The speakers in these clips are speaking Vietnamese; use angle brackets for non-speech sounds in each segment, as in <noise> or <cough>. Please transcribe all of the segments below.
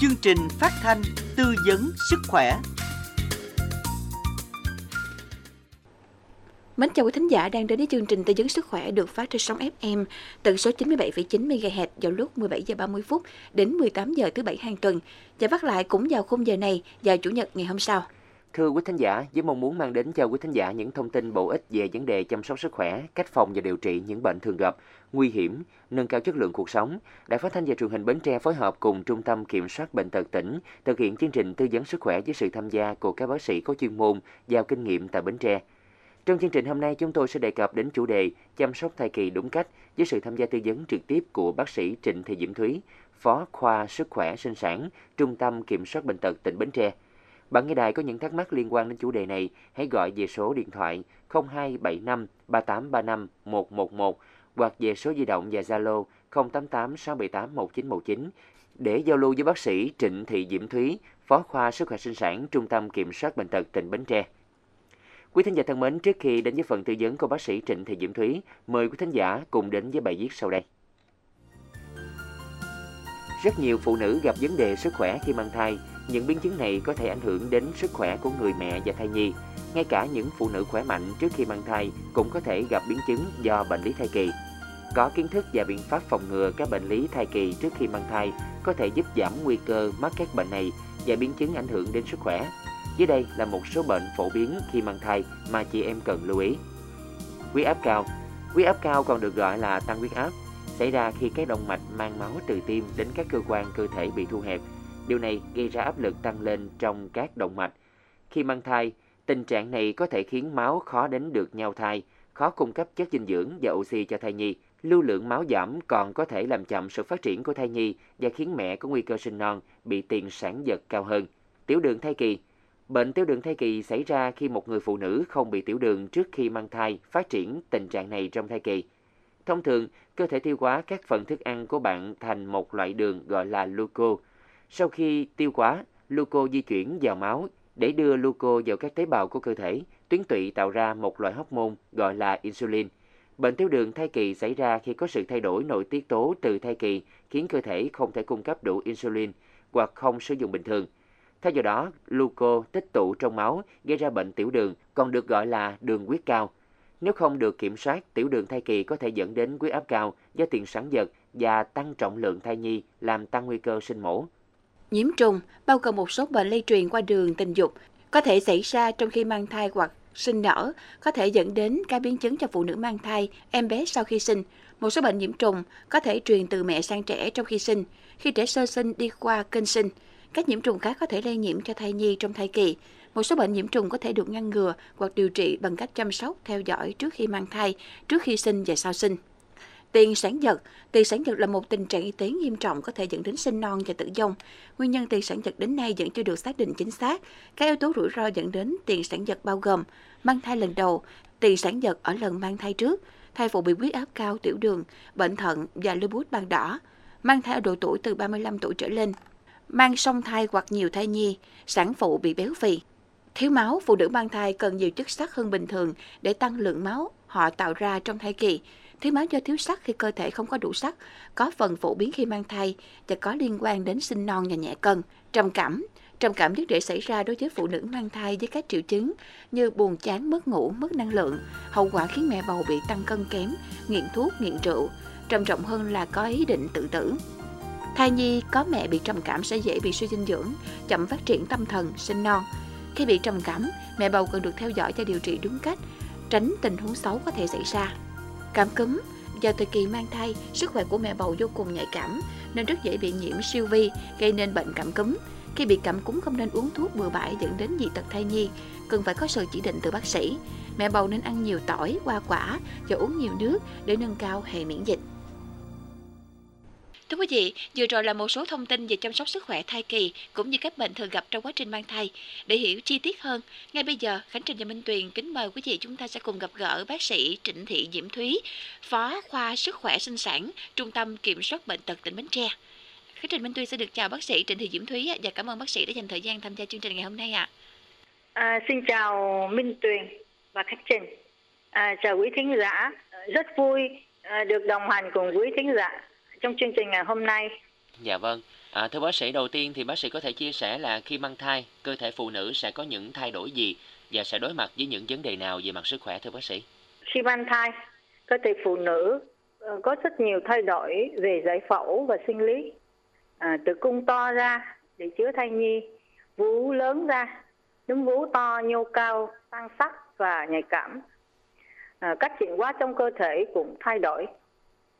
chương trình phát thanh tư vấn sức khỏe. Mến chào quý thính giả đang đến với chương trình tư vấn sức khỏe được phát trên sóng FM tần số 97,9 MHz vào lúc 17 giờ 30 phút đến 18 giờ thứ bảy hàng tuần và phát lại cũng vào khung giờ này vào chủ nhật ngày hôm sau. Thưa quý thính giả, với mong muốn mang đến cho quý thính giả những thông tin bổ ích về vấn đề chăm sóc sức khỏe, cách phòng và điều trị những bệnh thường gặp, nguy hiểm, nâng cao chất lượng cuộc sống, Đài Phát thanh và Truyền hình Bến Tre phối hợp cùng Trung tâm Kiểm soát bệnh tật tỉnh thực hiện chương trình tư vấn sức khỏe với sự tham gia của các bác sĩ có chuyên môn, giàu kinh nghiệm tại Bến Tre. Trong chương trình hôm nay, chúng tôi sẽ đề cập đến chủ đề chăm sóc thai kỳ đúng cách với sự tham gia tư vấn trực tiếp của bác sĩ Trịnh Thị Diễm Thúy, Phó khoa sức khỏe sinh sản, Trung tâm Kiểm soát bệnh tật tỉnh Bến Tre. Bạn nghe đài có những thắc mắc liên quan đến chủ đề này, hãy gọi về số điện thoại 0275 3835 111 hoặc về số di động và Zalo 088 678 1919 để giao lưu với bác sĩ Trịnh Thị Diễm Thúy, Phó khoa sức khỏe sinh sản, Trung tâm Kiểm soát bệnh tật tỉnh Bến Tre. Quý thính giả thân mến, trước khi đến với phần tư vấn của bác sĩ Trịnh Thị Diễm Thúy, mời quý thính giả cùng đến với bài viết sau đây. Rất nhiều phụ nữ gặp vấn đề sức khỏe khi mang thai. Những biến chứng này có thể ảnh hưởng đến sức khỏe của người mẹ và thai nhi. Ngay cả những phụ nữ khỏe mạnh trước khi mang thai cũng có thể gặp biến chứng do bệnh lý thai kỳ. Có kiến thức và biện pháp phòng ngừa các bệnh lý thai kỳ trước khi mang thai có thể giúp giảm nguy cơ mắc các bệnh này và biến chứng ảnh hưởng đến sức khỏe. Dưới đây là một số bệnh phổ biến khi mang thai mà chị em cần lưu ý. Huyết áp cao Huyết áp cao còn được gọi là tăng huyết áp, xảy ra khi các động mạch mang máu từ tim đến các cơ quan cơ thể bị thu hẹp. Điều này gây ra áp lực tăng lên trong các động mạch. Khi mang thai, tình trạng này có thể khiến máu khó đến được nhau thai, khó cung cấp chất dinh dưỡng và oxy cho thai nhi. Lưu lượng máu giảm còn có thể làm chậm sự phát triển của thai nhi và khiến mẹ có nguy cơ sinh non bị tiền sản giật cao hơn. Tiểu đường thai kỳ Bệnh tiểu đường thai kỳ xảy ra khi một người phụ nữ không bị tiểu đường trước khi mang thai phát triển tình trạng này trong thai kỳ. Thông thường, cơ thể tiêu hóa các phần thức ăn của bạn thành một loại đường gọi là glucose. Sau khi tiêu hóa, gluco di chuyển vào máu để đưa gluco vào các tế bào của cơ thể, tuyến tụy tạo ra một loại hormone gọi là insulin. Bệnh tiểu đường thai kỳ xảy ra khi có sự thay đổi nội tiết tố từ thai kỳ khiến cơ thể không thể cung cấp đủ insulin hoặc không sử dụng bình thường. Theo vào đó, gluco tích tụ trong máu gây ra bệnh tiểu đường, còn được gọi là đường huyết cao. Nếu không được kiểm soát, tiểu đường thai kỳ có thể dẫn đến huyết áp cao do tiền sản giật và tăng trọng lượng thai nhi, làm tăng nguy cơ sinh mổ. Nhiễm trùng bao gồm một số bệnh lây truyền qua đường tình dục có thể xảy ra trong khi mang thai hoặc sinh nở, có thể dẫn đến các biến chứng cho phụ nữ mang thai, em bé sau khi sinh. Một số bệnh nhiễm trùng có thể truyền từ mẹ sang trẻ trong khi sinh, khi trẻ sơ sinh đi qua kênh sinh. Các nhiễm trùng khác có thể lây nhiễm cho thai nhi trong thai kỳ. Một số bệnh nhiễm trùng có thể được ngăn ngừa hoặc điều trị bằng cách chăm sóc, theo dõi trước khi mang thai, trước khi sinh và sau sinh. Tiền sản giật Tiền sản giật là một tình trạng y tế nghiêm trọng có thể dẫn đến sinh non và tử vong. Nguyên nhân tiền sản giật đến nay vẫn chưa được xác định chính xác. Các yếu tố rủi ro dẫn đến tiền sản giật bao gồm mang thai lần đầu, tiền sản giật ở lần mang thai trước, thai phụ bị huyết áp cao, tiểu đường, bệnh thận và lupus ban đỏ, mang thai ở độ tuổi từ 35 tuổi trở lên, mang song thai hoặc nhiều thai nhi, sản phụ bị béo phì. Thiếu máu, phụ nữ mang thai cần nhiều chất sắt hơn bình thường để tăng lượng máu họ tạo ra trong thai kỳ. Thiếu máu do thiếu sắt khi cơ thể không có đủ sắt, có phần phổ biến khi mang thai và có liên quan đến sinh non và nhẹ cân. Trầm cảm Trầm cảm rất dễ xảy ra đối với phụ nữ mang thai với các triệu chứng như buồn chán, mất ngủ, mất năng lượng. Hậu quả khiến mẹ bầu bị tăng cân kém, nghiện thuốc, nghiện rượu. Trầm trọng hơn là có ý định tự tử. Thai nhi có mẹ bị trầm cảm sẽ dễ bị suy dinh dưỡng, chậm phát triển tâm thần, sinh non. Khi bị trầm cảm, mẹ bầu cần được theo dõi và điều trị đúng cách, tránh tình huống xấu có thể xảy ra. Cảm cúm Vào thời kỳ mang thai, sức khỏe của mẹ bầu vô cùng nhạy cảm nên rất dễ bị nhiễm siêu vi, gây nên bệnh cảm cúm. Khi bị cảm cúm không nên uống thuốc bừa bãi dẫn đến dị tật thai nhi, cần phải có sự chỉ định từ bác sĩ. Mẹ bầu nên ăn nhiều tỏi, hoa quả và uống nhiều nước để nâng cao hệ miễn dịch. Thưa quý vị, vừa rồi là một số thông tin về chăm sóc sức khỏe thai kỳ cũng như các bệnh thường gặp trong quá trình mang thai. Để hiểu chi tiết hơn, ngay bây giờ Khánh Trình và Minh Tuyền kính mời quý vị chúng ta sẽ cùng gặp gỡ bác sĩ Trịnh Thị Diễm Thúy, Phó khoa sức khỏe sinh sản, Trung tâm Kiểm soát bệnh tật tỉnh Bến Tre. Khánh Trình Minh Tuyền sẽ được chào bác sĩ Trịnh Thị Diễm Thúy và cảm ơn bác sĩ đã dành thời gian tham gia chương trình ngày hôm nay ạ. À, xin chào Minh Tuyền và Khánh Trình. À, chào quý thính giả. Rất vui à, được đồng hành cùng quý thính giả trong chương trình ngày hôm nay. Dạ vâng. À, thưa bác sĩ, đầu tiên thì bác sĩ có thể chia sẻ là khi mang thai, cơ thể phụ nữ sẽ có những thay đổi gì và sẽ đối mặt với những vấn đề nào về mặt sức khỏe thưa bác sĩ? Khi mang thai, cơ thể phụ nữ ờ, có rất nhiều thay đổi về giải phẫu và sinh lý. À, tử cung to ra để chứa thai nhi, vú lớn ra, núm vú to, nhô cao, tăng sắc và nhạy cảm. À, các chuyển hóa trong cơ thể cũng thay đổi,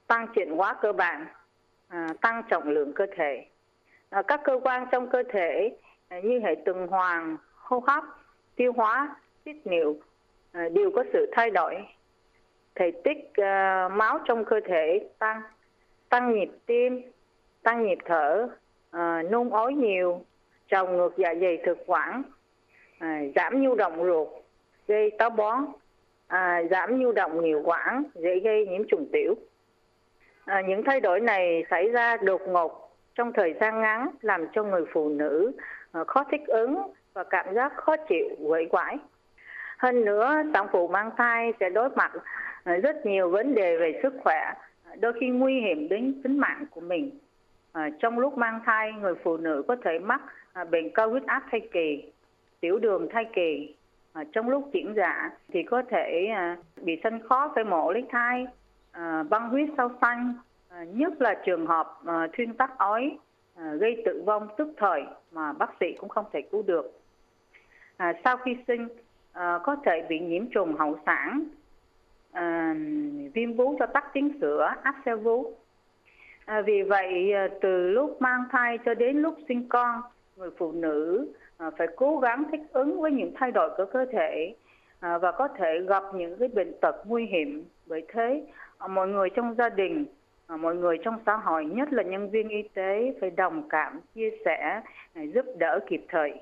tăng chuyển hóa cơ bản, à, tăng trọng lượng cơ thể. À, các cơ quan trong cơ thể à, như hệ tuần hoàn, hô hấp, tiêu hóa, tiết niệu đều có sự thay đổi. Thể tích máu trong cơ thể tăng, tăng nhịp tim, tăng nhịp thở, nôn ói nhiều, trào ngược dạ dày thực quản, giảm nhu động ruột, gây táo bón, à, giảm nhu động niệu quản, dễ gây nhiễm trùng tiểu. À, những thay đổi này xảy ra đột ngột trong thời gian ngắn làm cho người phụ nữ à, khó thích ứng và cảm giác khó chịu, quậy quải. Hơn nữa, sản phụ mang thai sẽ đối mặt ờ, rất nhiều vấn đề về sức khỏe, đôi khi nguy hiểm đến tính mạng của mình. À, trong lúc mang thai, người phụ nữ có thể mắc à, bệnh cao huyết áp thai kỳ, tiểu đường thai kỳ. À, trong lúc chuyển dạ thì có thể à, bị sinh khó phải mổ lấy thai, Ờ, băng huyết sau xanh, ờ, nhất là trường hợp ờ, thuyên tắc ói gây tử vong tức thời mà bác sĩ cũng không thể cứu được. À, sau khi sinh có thể bị nhiễm trùng hậu sản, viêm vú cho tắc tiếng sữa, áp xe vú. À, vì vậy từ lúc mang thai cho đến lúc sinh con, người phụ nữ phải cố gắng thích ứng với những thay đổi của cơ thể và có thể gặp những cái bệnh tật nguy hiểm. Bởi thế Ờ, mọi người trong gia đình, ờ, mọi người trong xã hội, nhất là nhân viên y tế phải đồng cảm, chia sẻ, ờ, giúp đỡ kịp thời.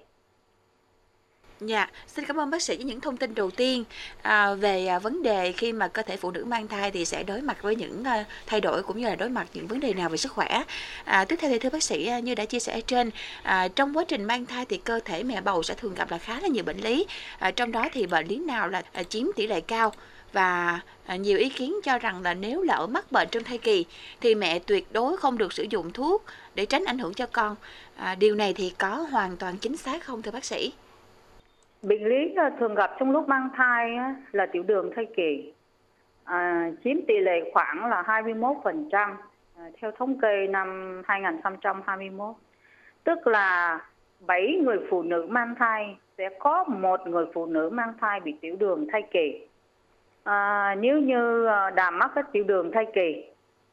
Dạ, xin cảm ơn bác sĩ với những thông tin đầu tiên à, về à, vấn đề khi mà cơ thể phụ nữ mang thai thì sẽ đối mặt với những à, thay đổi cũng như là đối mặt những vấn đề nào về sức khỏe. À, tiếp theo thì thưa bác sĩ à, như đã chia sẻ trên, à, trong quá trình mang thai thì cơ thể mẹ bầu sẽ thường gặp là khá là nhiều bệnh lý. À, trong đó thì bệnh lý nào là à, chiếm tỷ lệ cao và à, nhiều ý kiến cho rằng là nếu lỡ mắc bệnh trong thai kỳ thì mẹ tuyệt đối không được sử dụng thuốc để tránh ảnh hưởng cho con. À, điều này thì có hoàn toàn chính xác không thưa bác sĩ? Bệnh lý ờ, thường gặp trong lúc mang thai là tiểu đường thai kỳ, à, chiếm tỷ lệ khoảng là 21% à, theo thống kê năm 2021. Tức là 7 người phụ nữ mang thai sẽ có một người phụ nữ mang thai bị tiểu đường thai kỳ. À, nếu như ờ, đã mắc các tiểu đường thai kỳ,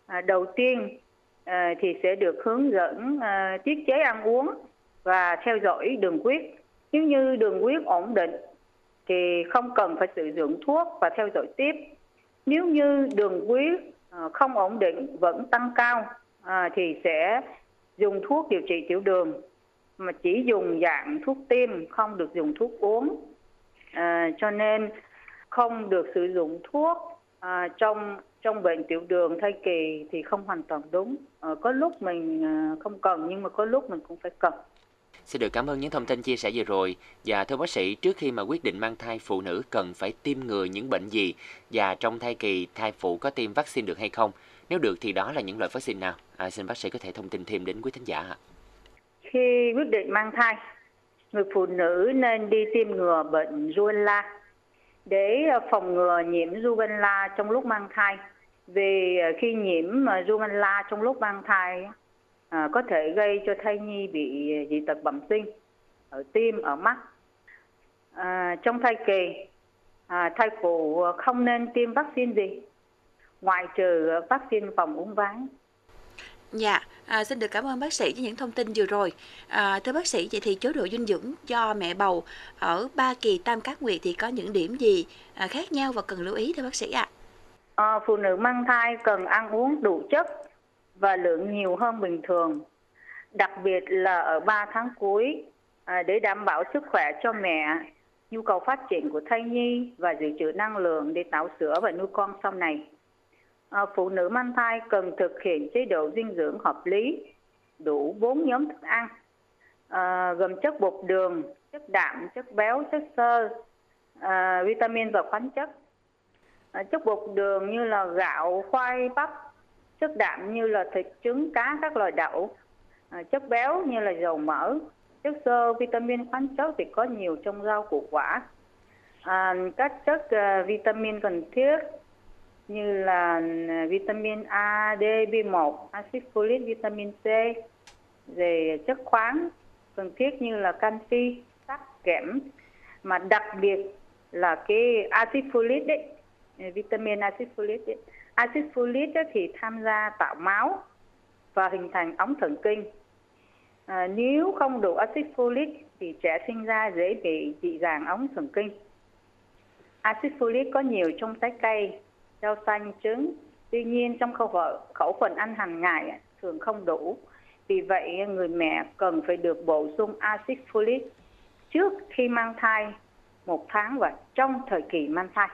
à, đầu tiên à, thì sẽ được hướng dẫn à, tiết chế ăn uống và theo dõi đường huyết nếu như đường huyết ổn định thì không cần phải sử dụng thuốc và theo dõi tiếp. Nếu như đường huyết à, không ổn định vẫn tăng cao à, thì sẽ dùng thuốc điều trị tiểu đường mà chỉ dùng dạng thuốc tiêm không được dùng thuốc uống. À, cho nên không được sử dụng thuốc à, trong trong bệnh tiểu đường thai kỳ thì không hoàn toàn đúng. À, có lúc mình à, không cần nhưng mà có lúc mình cũng phải cần. Xin được cảm ơn những thông tin chia sẻ vừa rồi. Và thưa bác sĩ, trước khi mà quyết định mang thai, phụ nữ cần phải tiêm ngừa những bệnh gì? Và trong thai kỳ, thai phụ có tiêm vaccine được hay không? Nếu được thì đó là những loại vaccine nào? À, xin bác sĩ có thể thông tin thêm đến quý thính giả ạ. Khi quyết định mang thai, người phụ nữ nên đi tiêm ngừa bệnh rubella để ờ, phòng ngừa nhiễm rubella trong lúc mang thai. Vì ờ, khi nhiễm ờ, rubella trong lúc mang thai à, có thể gây cho thai nhi bị dị tật bẩm sinh ở tim, ở mắt. À, trong thai kỳ, à, thai phụ không nên tiêm vaccine gì ngoại trừ vaccine phòng uống ván. Dạ, à, xin được cảm ơn bác sĩ với những thông tin vừa rồi. À, thưa bác sĩ, vậy thì chế độ dinh dưỡng cho mẹ bầu ở ba kỳ tam cát nguyệt thì có những điểm gì à, khác nhau và cần lưu ý thưa bác sĩ ạ? À, phụ nữ mang thai cần ăn uống đủ chất và lượng nhiều hơn bình thường, đặc biệt là ở 3 tháng cuối à, để đảm bảo sức khỏe cho mẹ, nhu cầu phát triển của thai nhi và dự trữ năng lượng để tạo sữa và nuôi con sau này. Ờ, phụ nữ mang thai cần thực hiện chế độ dinh dưỡng hợp lý, đủ bốn nhóm thức ăn, à, gồm chất bột đường, chất đạm, chất béo, chất xơ, à, vitamin và khoáng chất. À, chất bột đường như là gạo, khoai, bắp, chất đạm như là thịt, trứng, cá, các loại đậu, À, chất béo như là dầu mỡ, chất xơ, vitamin khoáng chất thì có nhiều trong rau củ quả. À, các chất uh, vitamin cần thiết như là ừ, vitamin A, D, B1, axit folic, vitamin C, về chất khoáng cần thiết như là canxi, sắt, kẽm mà đặc biệt là cái axit folic đấy, ừ, vitamin axit folic đấy. Axit folic thì tham gia tạo máu và hình thành ống thần kinh. À, nếu không đủ axit folic thì trẻ sinh ra dễ bị dị dạng ống thần kinh. Axit folic có nhiều trong trái cây, rau xanh, trứng. Tuy nhiên trong khẩu phần, khẩu phần ăn hàng ngày thường không đủ. Vì vậy người mẹ cần phải được bổ sung axit folic trước khi mang thai một tháng và trong thời kỳ mang thai.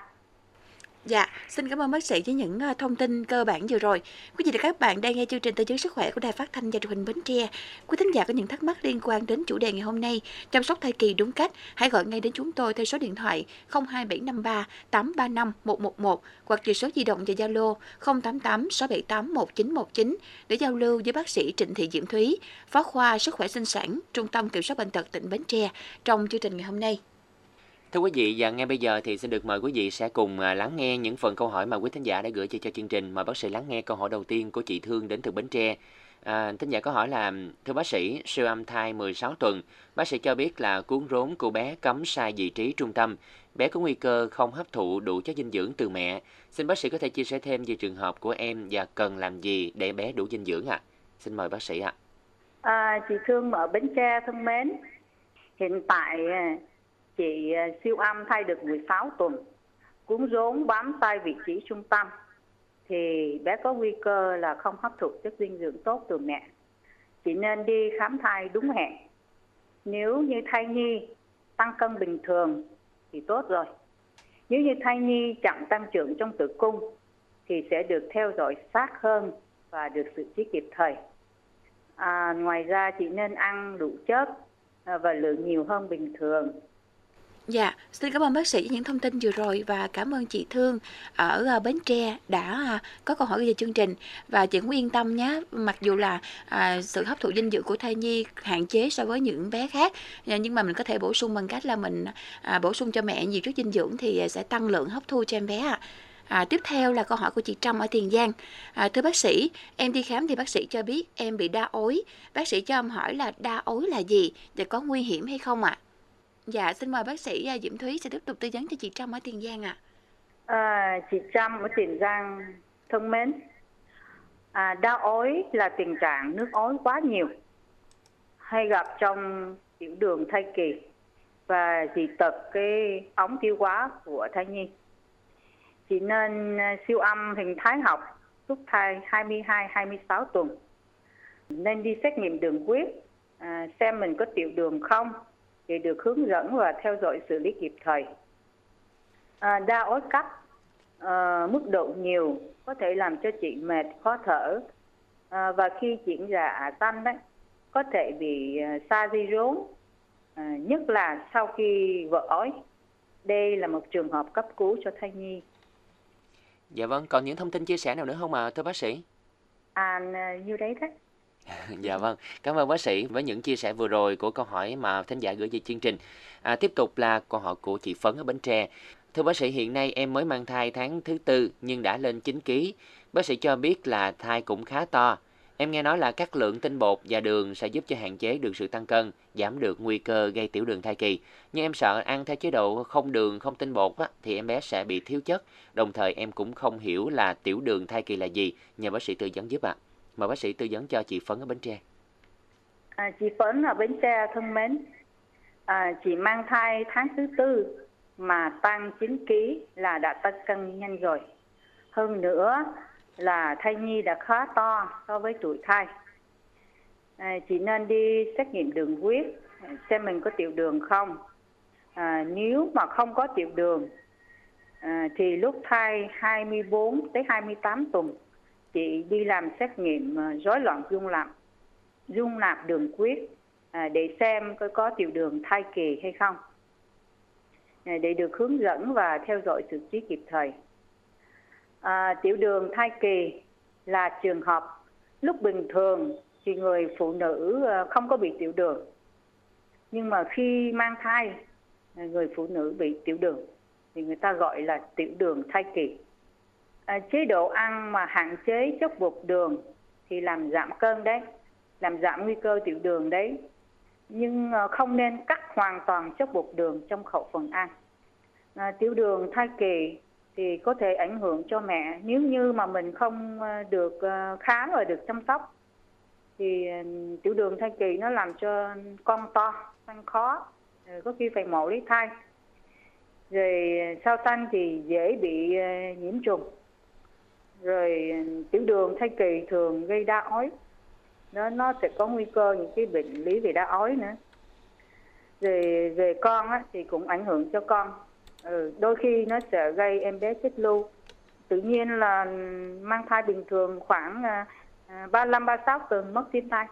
Dạ, xin cảm ơn bác sĩ với những ờ, thông tin cơ bản vừa rồi. Quý vị và các bạn đang nghe chương trình tư vấn sức khỏe của Đài Phát thanh và Truyền hình Bến Tre. Quý thính giả có những thắc mắc liên quan đến chủ đề ngày hôm nay, chăm sóc thai kỳ đúng cách, hãy gọi ngay đến chúng tôi theo số điện thoại 02753 835 111 hoặc về số di động và Zalo 088 678 1919 để giao lưu với bác sĩ Trịnh Thị Diễm Thúy, Phó khoa Sức khỏe sinh sản, Trung tâm Kiểm soát bệnh tật tỉnh Bến Tre trong chương trình ngày hôm nay. Thưa quý vị, và ngay bây giờ thì xin được mời quý vị sẽ cùng à, lắng nghe những phần câu hỏi mà quý thính giả đã gửi cho, cho chương trình. Mời bác sĩ lắng nghe câu hỏi đầu tiên của chị Thương đến từ Bến Tre. À, thính giả có hỏi là, thưa bác sĩ, siêu âm thai 16 tuần, bác sĩ cho biết là cuốn rốn của bé cấm sai vị trí trung tâm. Bé có nguy cơ không hấp thụ đủ chất dinh dưỡng từ mẹ. Xin bác sĩ có thể chia sẻ thêm về trường hợp của em và cần làm gì để bé đủ dinh dưỡng ạ? À? Xin mời bác sĩ ạ. À. À, chị Thương ở Bến Tre thân mến. Hiện tại à, chị à, siêu âm thai được 16 tuần cuốn rốn bám tay vị trí trung tâm. Thì bé có nguy cơ là không hấp thụ chất dinh dưỡng tốt từ mẹ. Chị nên đi khám thai đúng hẹn. Nếu như thai nhi tăng cân bình thường thì tốt rồi. Nếu như thai nhi chậm tăng trưởng trong tử cung thì sẽ được theo dõi sát hơn và được xử trí kịp thời. À, ngoài ra chị nên ăn đủ chất à, và lượng nhiều hơn bình thường. Dạ, xin cảm ơn bác sĩ những thông tin vừa rồi và cảm ơn chị Thương ở ờ, Bến Tre đã à, có câu hỏi về chương trình và chị cũng yên tâm nhé. Mặc dù là à, sự hấp thụ dinh dưỡng của thai nhi hạn chế so với những bé khác, à, nhưng mà mình có thể bổ sung bằng cách là mình à, bổ sung cho mẹ nhiều chất dinh dưỡng thì à, sẽ tăng lượng hấp thu cho em bé ạ. À, tiếp theo là câu hỏi của chị Trâm ở Tiền Giang. À, thưa bác sĩ, em đi khám thì bác sĩ cho biết em bị đa ối. Bác sĩ cho em hỏi là đa ối là gì và có nguy hiểm hay không ạ? À? Dạ, xin mời bác sĩ à, Diễm Thúy sẽ tiếp tục tư vấn cho chị Trâm ở Tiền Giang ạ. À. À, chị Trâm ở Tiền Giang thân mến. À, đau ối là tình trạng nước ối quá nhiều hay gặp trong tiểu đường thai kỳ và dị tật cái ống tiêu hóa của thai nhi. Chị nên à, siêu âm hình thái học lúc thai 22-26 tuần. Nên đi xét nghiệm đường huyết, à, xem mình có tiểu đường không để được hướng dẫn và theo dõi xử lý kịp thời. À, đa ối cấp à, mức độ nhiều có thể làm cho chị mệt, khó thở à, và khi chuyển dạ ả tanh đấy có thể bị à, sa di rốn, à, nhất là sau khi vợ ói. Đây là một trường hợp cấp cứu cho thai nhi. Dạ vâng, còn những thông tin chia sẻ nào nữa không ạ, à, thưa bác sĩ? À, như đấy đấy. <laughs> dạ vâng, cảm ơn bác sĩ với những chia sẻ vừa rồi của câu hỏi mà thính giả gửi về chương trình. À, tiếp tục là câu hỏi của chị Phấn ở Bến Tre. Thưa bác sĩ, hiện nay em mới mang thai tháng thứ tư nhưng đã lên 9 kg. Bác sĩ cho biết là thai cũng khá to. Em nghe nói là các lượng tinh bột và đường sẽ giúp cho hạn chế được sự tăng cân, giảm được nguy cơ gây tiểu đường thai kỳ. Nhưng em sợ ăn theo chế độ không đường, không tinh bột á, thì em bé sẽ bị thiếu chất. Đồng thời em cũng không hiểu là tiểu đường thai kỳ là gì. Nhờ bác sĩ tư vấn giúp ạ. À mà bác sĩ tư vấn cho chị Phấn ở Bến Tre. À, chị Phấn ở Bến Tre thân mến, à, chị mang thai tháng thứ tư mà tăng 9 kg là đã tăng cân nhanh rồi. Hơn nữa là thai nhi đã khá to so với tuổi thai. À, chị nên đi xét nghiệm đường huyết xem mình có tiểu đường không. À, nếu mà không có tiểu đường à, thì lúc thai 24 tới 28 tuần chị đi làm xét nghiệm ờ, rối loạn dung nạp dung nạp đường huyết à, để xem có có tiểu đường thai kỳ hay không. À, để được hướng dẫn và theo dõi xử trí kịp thời. À, tiểu đường thai kỳ là trường hợp lúc bình thường thì người phụ nữ ờ, không có bị tiểu đường. Nhưng mà khi mang thai người phụ nữ bị tiểu đường thì người ta gọi là tiểu đường thai kỳ à, chế độ ăn mà hạn chế chất bột đường thì làm giảm cân đấy làm giảm nguy cơ tiểu đường đấy. Nhưng ờ, không nên cắt hoàn toàn chất bột đường trong khẩu phần ăn. À, tiểu đường thai kỳ thì có thể ảnh hưởng cho mẹ. Nếu như mà mình không ờ, được ờ, khám và được chăm sóc thì tiểu đường thai kỳ nó làm cho con to sanh khó có khi phải mổ lấy thai. Rồi sau sanh thì dễ bị nhiễm trùng rồi tiểu đường thai kỳ thường gây đa ói. Nó nó sẽ có nguy cơ những cái bệnh lý về đa ói nữa. Rồi về con á, thì cũng ảnh hưởng cho con. Ừ, đôi khi nó sẽ gây em bé chết lưu. Tự nhiên là mang thai bình thường khoảng à, à 35 36 tuần mất tim thai.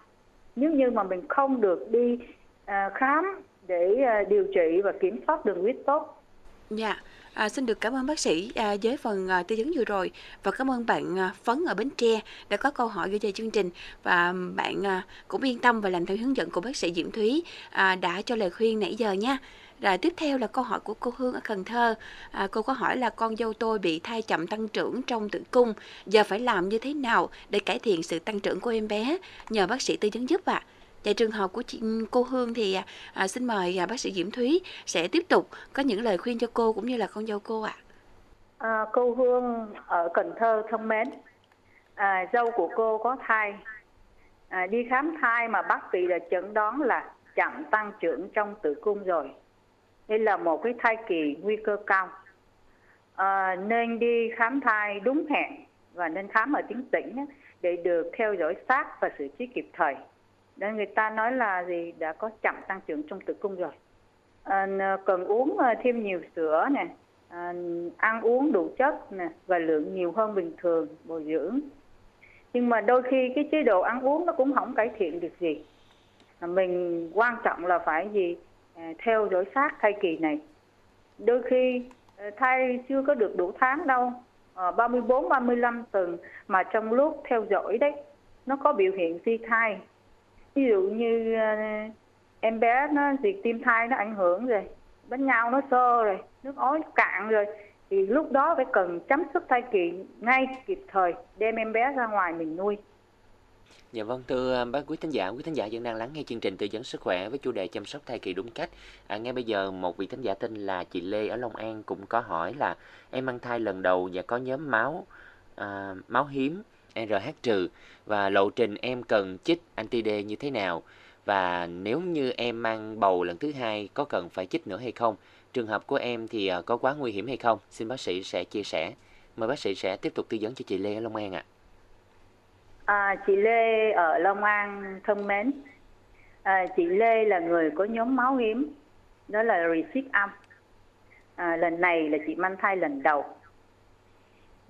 Nếu như mà mình không được đi à, khám để à, điều trị và kiểm soát đường huyết tốt. Dạ. À, xin được cảm ơn bác sĩ à, với phần à, tư vấn vừa rồi và cảm ơn bạn à, Phấn ở Bến Tre đã có câu hỏi gửi về chương trình và bạn à, cũng yên tâm và làm theo hướng dẫn của bác sĩ Diễm Thúy à, đã cho lời khuyên nãy giờ nha. Rồi tiếp theo là câu hỏi của cô Hương ở Cần Thơ. À, cô có hỏi là con dâu tôi bị thai chậm tăng trưởng trong tử cung, giờ phải làm như thế nào để cải thiện sự tăng trưởng của em bé? Nhờ bác sĩ tư vấn giúp ạ. À. Và trường hợp của chị, ừ, cô Hương thì à, à, xin mời à, bác sĩ Diễm Thúy sẽ tiếp tục có những lời khuyên cho cô cũng như là con dâu cô ạ. À. À, cô Hương ở Cần Thơ thân mến, à, dâu của cô có thai, à, đi khám thai mà bác sĩ đã chẩn đoán là chậm tăng trưởng trong tử cung rồi. Đây là một cái thai kỳ nguy cơ cao. À, nên đi khám thai đúng hẹn và nên khám ở tuyến tỉnh để được theo dõi sát và xử trí kịp thời đấy người ta nói là gì? Đã có chậm tăng trưởng trong tử cung rồi. À, cần uống à, thêm nhiều sữa nè à, ăn uống đủ chất nè và lượng nhiều hơn bình thường bồi dưỡng. Nhưng mà đôi khi cái chế độ ăn uống nó cũng không cải thiện được gì. À, mình quan trọng là phải gì? À, theo dõi sát thai kỳ này. Đôi khi à, thai chưa có được đủ tháng đâu à, 34 35 tuần mà trong lúc theo dõi đấy nó có biểu hiện suy thai ví dụ như ờ, em bé nó việc tim thai nó ảnh hưởng rồi bánh nhau nó sơ rồi nước ối cạn rồi thì lúc đó phải cần chấm dứt thai kỳ ngay kịp thời đem em bé ra ngoài mình nuôi Dạ vâng, thưa ờ, bác quý thính giả, quý thính giả vẫn đang lắng nghe chương trình tư vấn sức khỏe với chủ đề chăm sóc thai kỳ đúng cách. À, ngay bây giờ một vị thính giả tên là chị Lê ở Long An cũng có hỏi là em mang thai lần đầu và có nhóm máu à, máu hiếm RH trừ và lộ trình em cần chích anti-D như thế nào và nếu như em mang bầu lần thứ hai có cần phải chích nữa hay không? Trường hợp của em thì à, có quá nguy hiểm hay không? Xin bác sĩ sẽ chia sẻ. Mời bác sĩ sẽ tiếp tục tư vấn cho chị Lê ở Long An ạ. À. À, chị Lê ở Long An thân mến. À, chị Lê là người có nhóm máu hiếm, đó là receipt âm. À, lần này là chị mang thai lần đầu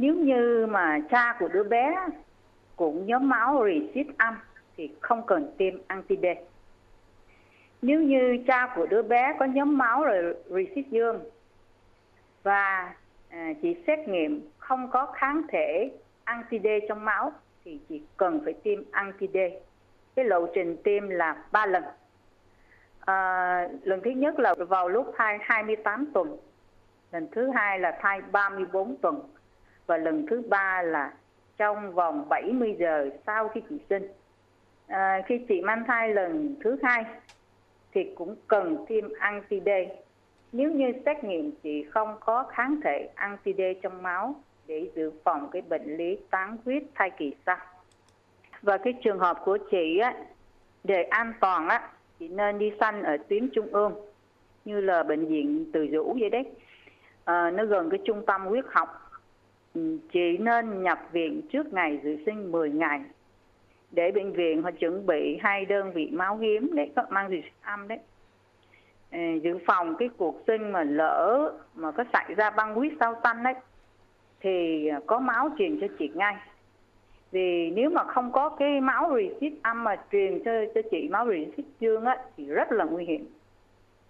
nếu như mà cha của đứa bé cũng nhóm máu receipt âm thì không cần tiêm anti-D. Nếu như cha của đứa bé có nhóm máu rồi receipt dương và à, chỉ xét nghiệm không có kháng thể anti-D trong máu thì chỉ cần phải tiêm anti-D. Cái lộ trình tiêm là 3 lần. À, lần thứ nhất là vào lúc thai 28 tuần, lần thứ hai là thai 34 tuần và lần thứ ba là trong vòng 70 giờ sau khi chị sinh. À, khi chị mang thai lần thứ hai thì cũng cần tiêm anti-D. Nếu như xét nghiệm chị không có kháng thể anti-D trong máu để dự phòng cái bệnh lý tán huyết thai kỳ sau. Và cái trường hợp của chị á, để an toàn á, chị nên đi sanh ở tuyến trung ương như là bệnh viện Từ Dũ vậy đấy. À, nó gần cái trung tâm huyết học Ừ, chị nên nhập viện trước ngày dự sinh 10 ngày. Để bệnh viện họ chuẩn bị hai đơn vị máu hiếm đấy có mang gì âm đấy. Ừ, dự phòng cái cuộc sinh mà lỡ mà có xảy ra băng huyết sau sanh đấy, thì có máu truyền cho chị ngay. Vì nếu mà không có cái máu receipt âm mà truyền cho cho chị máu receipt dương á, thì rất là nguy hiểm.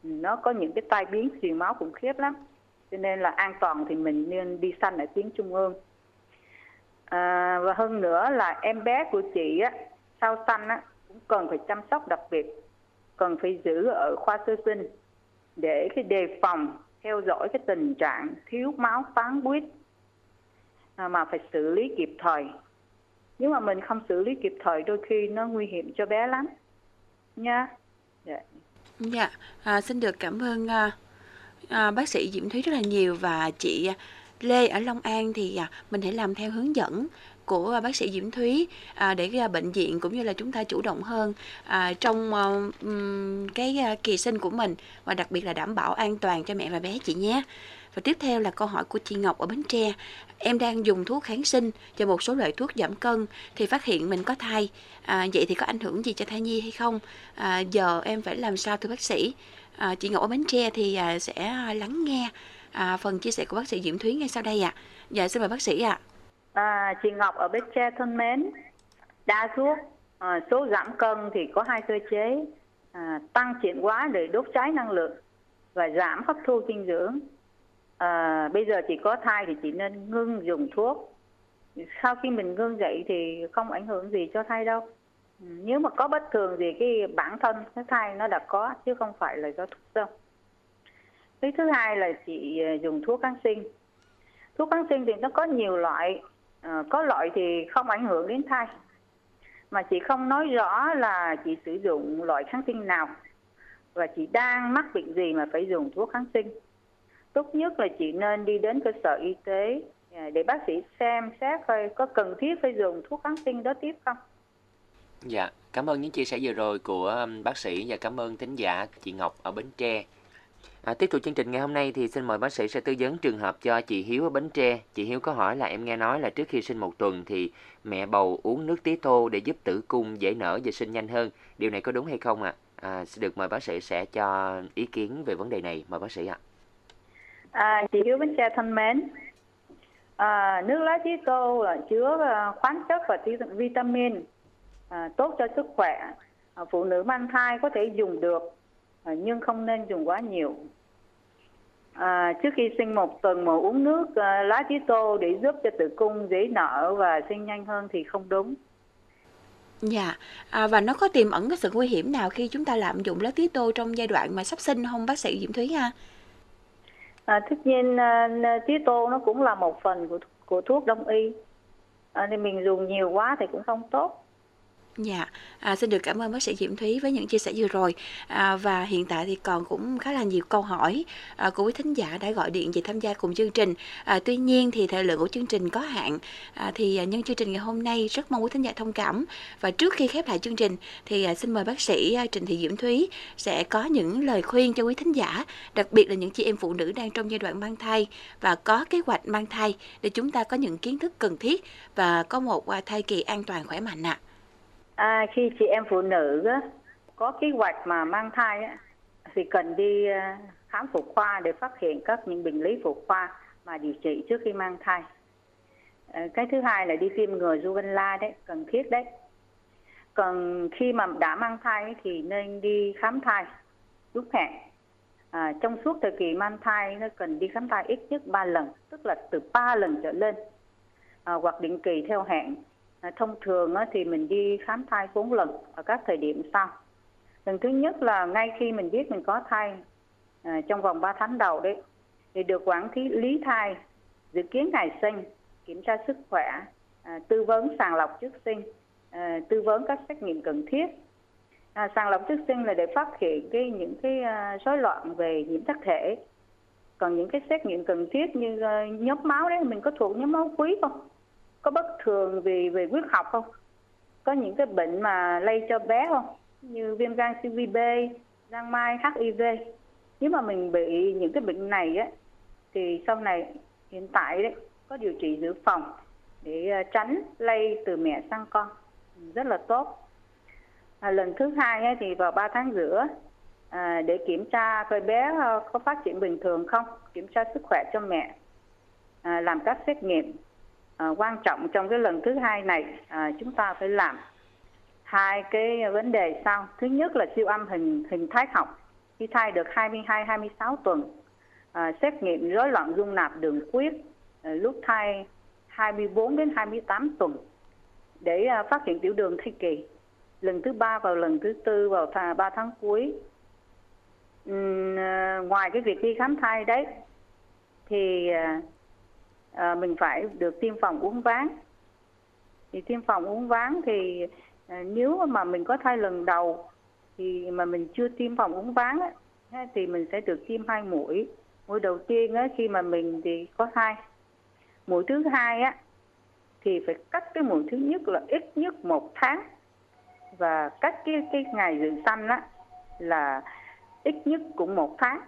Nó có những cái tai biến truyền máu khủng khiếp lắm cho nên là an toàn thì mình nên đi sanh ở tuyến trung ương à, và hơn nữa là em bé của chị á sau sanh á, cũng cần phải chăm sóc đặc biệt, cần phải giữ ở khoa sơ sinh để cái đề phòng theo dõi cái tình trạng thiếu máu phán huyết à, mà phải xử lý kịp thời. Nếu mà mình không xử lý kịp thời đôi khi nó nguy hiểm cho bé lắm nha. Dạ. yeah. à, xin được cảm ơn uh, à, bác sĩ Diễm Thúy rất là nhiều và chị à, Lê ở Long An thì à, mình hãy làm theo hướng dẫn của bác sĩ Diễm Thúy à, để à, bệnh viện cũng như là chúng ta chủ động hơn à, trong à, cái à, kỳ sinh của mình và đặc biệt là đảm bảo an toàn cho mẹ và bé chị nhé. Và tiếp theo là câu hỏi của chị Ngọc ở Bến Tre. Em đang dùng thuốc kháng sinh cho một số loại thuốc giảm cân thì phát hiện mình có thai. À, vậy thì có ảnh hưởng gì cho thai nhi hay không? À, giờ em phải làm sao thưa bác sĩ? À, chị Ngọc ở Bến Tre thì à, sẽ à, lắng nghe à, phần chia sẻ của bác sĩ Diễm Thúy ngay sau đây ạ. À. Dạ xin mời bác sĩ ạ. À. À, chị Ngọc ở Bến Tre thân mến, đa thuốc à, số giảm cân thì có hai cơ chế à, tăng chuyển hóa để đốt cháy năng lượng và giảm hấp thu dinh dưỡng à, bây giờ chị có thai thì chị nên ngưng dùng thuốc sau khi mình ngưng dậy thì không ảnh hưởng gì cho thai đâu nếu mà có bất thường gì cái bản thân cái thai nó đã có chứ không phải là do thuốc đâu. Cái thứ hai là chị à, dùng thuốc kháng sinh. Thuốc kháng sinh thì nó có nhiều loại à, có loại thì không ảnh hưởng đến thai. Mà chị không nói rõ là chị sử dụng loại kháng sinh nào. Và chị đang mắc bệnh gì mà phải dùng thuốc kháng sinh. Tốt nhất là chị nên đi đến cơ sở y tế à, để bác sĩ xem xét coi có cần thiết phải dùng thuốc kháng sinh đó tiếp không. Dạ, cảm ơn những chia sẻ vừa rồi của um, bác sĩ và cảm ơn thính giả chị Ngọc ở Bến Tre. À, tiếp tục chương trình ngày hôm nay thì xin mời bác sĩ sẽ tư vấn trường hợp cho chị Hiếu ở Bến Tre. Chị Hiếu có hỏi là em nghe nói là trước khi sinh một tuần thì mẹ bầu uống nước tía tô để giúp tử cung dễ nở và sinh nhanh hơn. Điều này có đúng hay không ạ? À? À, sẽ được mời bác sĩ sẽ cho ý kiến về vấn đề này. Mời bác sĩ ạ. À. À, chị Hiếu Bến Tre thân mến, à, nước lá tía tô chứa à, khoáng chất và vitamin à, tốt cho sức khỏe. À, phụ nữ mang thai có thể dùng được à, nhưng không nên dùng quá nhiều. À, trước khi sinh một tuần mà uống nước à, lá chí tô để giúp cho tử cung dễ nở và sinh nhanh hơn thì không đúng. Dạ, à, và nó có tiềm ẩn cái sự nguy hiểm nào khi chúng ta lạm dụng lá tí tô trong giai đoạn mà sắp sinh không bác sĩ Diễm Thúy ha? À, tất nhiên à, tía tô nó cũng là một phần của của thuốc đông y à, nên mình dùng nhiều quá thì cũng không tốt Dạ, à, xin được cảm ơn bác sĩ Diễm Thúy với những chia sẻ vừa rồi à, và hiện tại thì còn cũng khá là nhiều câu hỏi à, của quý thính giả đã gọi điện về tham gia cùng chương trình. À, tuy nhiên thì thời lượng của chương trình có hạn à, thì à, nhân chương trình ngày hôm nay rất mong quý thính giả thông cảm và trước khi khép lại chương trình thì à, xin mời bác sĩ à, Trịnh Thị Diễm Thúy sẽ có những lời khuyên cho quý thính giả, đặc biệt là những chị em phụ nữ đang trong giai đoạn mang thai và có kế hoạch mang thai để chúng ta có những kiến thức cần thiết và có một à, thai kỳ an toàn khỏe mạnh ạ. À. À, khi chị em phụ nữ á, có kế hoạch mà mang thai á, thì cần đi à, khám phụ khoa để phát hiện các những bệnh lý phụ khoa mà điều trị trước khi mang thai. À, cái thứ hai là đi tiêm ngừa rubella đấy, cần thiết đấy. Còn khi mà đã mang thai thì nên đi khám thai đúng hẹn. À, trong suốt thời kỳ mang thai nó cần đi khám thai ít nhất 3 lần, tức là từ 3 lần trở lên à, hoặc định kỳ theo hẹn À, thông thường thì mình đi khám thai 4 lần ở các thời điểm sau. Lần thứ nhất là ngay khi mình biết mình có thai à, trong vòng 3 tháng đầu đấy thì được quản lý thai dự kiến ngày sinh kiểm tra sức khỏe à, tư vấn sàng lọc trước sinh tư vấn các xét nghiệm cần thiết. À, sàng lọc trước sinh là để phát hiện cái những cái rối loạn về nhiễm sắc thể. Còn những cái xét nghiệm cần thiết như nhóm máu đấy mình có thuộc nhóm máu quý không? Có bất thường về về huyết học không? Có những cái bệnh mà lây cho bé không? Như viêm gan siêu vi B giang mai HIV nếu mà mình bị những cái bệnh này á thì sau này hiện tại đấy có điều trị dự phòng để ờ, tránh lây từ mẹ sang con. Rất là tốt. À, lần thứ hai ấy, thì vào 3 tháng rưỡi à, để kiểm tra coi bé ờ, có phát triển bình thường không? Kiểm tra sức khỏe cho mẹ à, làm các xét nghiệm à, quan trọng trong cái lần thứ hai này à, chúng ta phải làm hai cái vấn đề sau. Thứ nhất là siêu âm hình hình thái học. Khi thai được 22 26 tuần à, xét nghiệm rối loạn dung nạp đường huyết à, lúc thai 24 đến 28 tuần để à, phát hiện tiểu đường thai kỳ. Lần thứ ba vào lần thứ tư vào thà ba tháng cuối. Uhm, ngoài cái việc đi khám thai đấy thì à, Ờ, mình phải được tiêm phòng uống ván. Thì tiêm phòng uống ván thì à, nếu mà mình có thai lần đầu thì mà mình chưa tiêm phòng uống ván á, thì mình sẽ được tiêm hai mũi. Mũi đầu tiên á, khi mà mình thì có thai. Mũi thứ hai á thì phải cách cái mũi thứ nhất là ít nhất một tháng. Và cách cái cái ngày dự sanh á là ít nhất cũng một tháng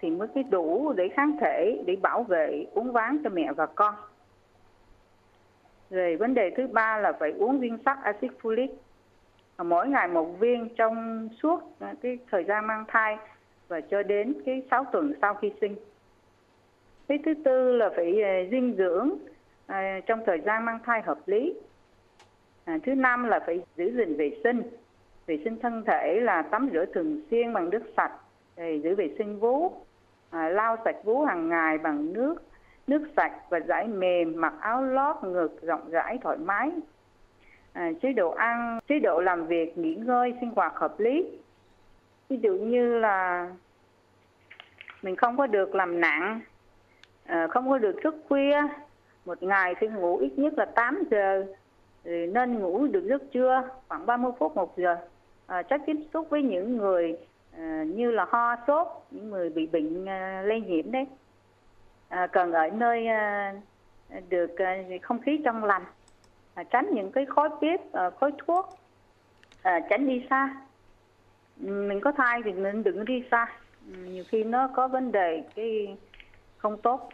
thì mới cái đủ để kháng thể để bảo vệ uống ván cho mẹ và con rồi vấn đề thứ ba là phải uống viên sắt axit folic mỗi ngày một viên trong suốt à, cái thời gian mang thai và cho đến cái 6 tuần sau khi sinh. Cái thứ tư là phải à, dinh dưỡng à, trong thời gian mang thai hợp lý. Thứ năm là phải giữ gìn vệ sinh, vệ sinh thân thể là tắm rửa thường xuyên bằng nước sạch, để giữ vệ sinh vú, à, lau sạch vú hàng ngày bằng nước nước sạch và giải mềm, mặc áo lót ngực rộng rãi thoải mái. À, chế độ ăn, chế độ làm việc, nghỉ ngơi, sinh hoạt hợp lý. Ví dụ như là mình không có được làm nặng, à, không có được thức khuya, một ngày thì ngủ ít nhất là 8 giờ, rồi nên ngủ được giấc trưa khoảng 30 phút một giờ. À, tránh tiếp xúc với những người à, như là ho sốt, những người bị bệnh à, lây nhiễm đấy. À, cần ở nơi à, được à, không khí trong lành à, tránh những cái khói bếp à, khói thuốc à, tránh đi xa. Mình có thai thì mình đừng đi xa. Nhiều khi nó có vấn đề cái không tốt.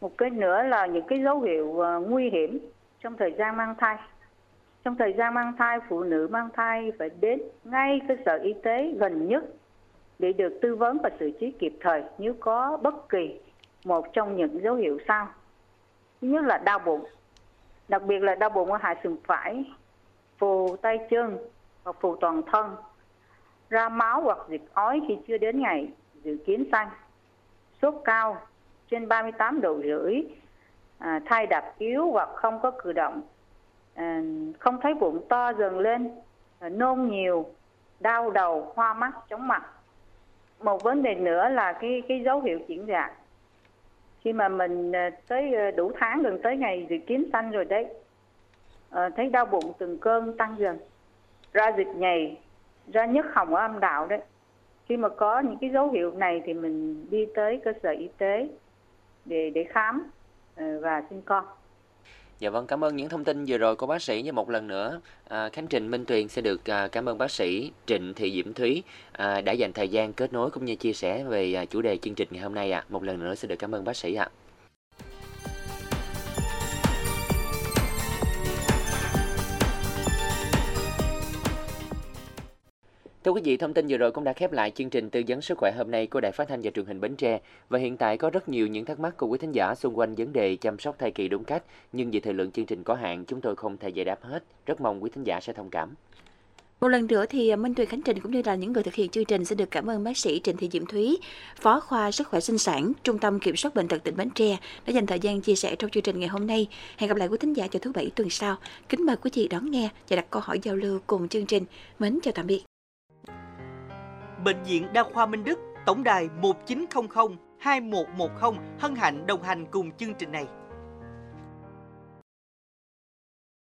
Một cái nữa là những cái dấu hiệu nguy hiểm trong thời gian mang thai trong thời gian mang thai phụ nữ mang thai phải đến ngay cơ sở y tế gần nhất để được tư vấn và xử trí kịp thời nếu có bất kỳ một trong những dấu hiệu sau. Thứ nhất là đau bụng đặc biệt là đau bụng ở hạ sườn phải phù tay chân hoặc phù toàn thân ra máu hoặc dịch ói khi chưa đến ngày dự kiến sanh sốt cao trên 38 độ rưỡi à, thai đạp yếu hoặc không có cử động Ờ, không thấy bụng to dần lên ờ, nôn nhiều đau đầu hoa mắt chóng mặt. Một vấn đề nữa là cái cái dấu hiệu chuyển dạ khi mà mình ờ, tới đủ tháng gần tới ngày dự kiến sanh rồi đấy à, thấy đau bụng từng cơn tăng dần ra dịch nhầy ra nhất hồng ở âm đạo đấy. Khi mà có những cái dấu hiệu này thì mình đi tới cơ sở y tế để để khám và sinh con. Dạ vâng, cảm ơn những thông tin vừa rồi của bác sĩ. Như một lần nữa, à, Khánh Trình Minh Tuyền sẽ được à, cảm ơn bác sĩ Trịnh Thị Diễm Thúy à, đã dành thời gian kết nối cũng như chia sẻ về à, chủ đề chương trình ngày hôm nay ạ. À. Một lần nữa sẽ được cảm ơn bác sĩ ạ. À. Thưa quý vị, thông tin vừa rồi cũng đã khép lại chương trình tư vấn sức khỏe hôm nay của Đài Phát thanh và Truyền hình Bến Tre. Và hiện tại có rất nhiều những thắc mắc của quý thính giả xung quanh vấn đề chăm sóc thai kỳ đúng cách, nhưng vì thời lượng chương trình có hạn, chúng tôi không thể giải đáp hết. Rất mong quý thính giả sẽ thông cảm. Một lần nữa thì Minh Tuyền Khánh Trình cũng như là những người thực hiện chương trình sẽ được cảm ơn bác sĩ Trịnh Thị Diễm Thúy, Phó khoa Sức khỏe sinh sản, Trung tâm Kiểm soát bệnh tật tỉnh Bến Tre đã dành thời gian chia sẻ trong chương trình ngày hôm nay. Hẹn gặp lại quý thính giả vào thứ bảy tuần sau. Kính mời quý vị đón nghe và đặt câu hỏi giao lưu cùng chương trình. Mến chào tạm biệt. Bệnh viện Đa khoa Minh Đức, tổng đài 1900 2110 hân hạnh đồng hành cùng chương trình này.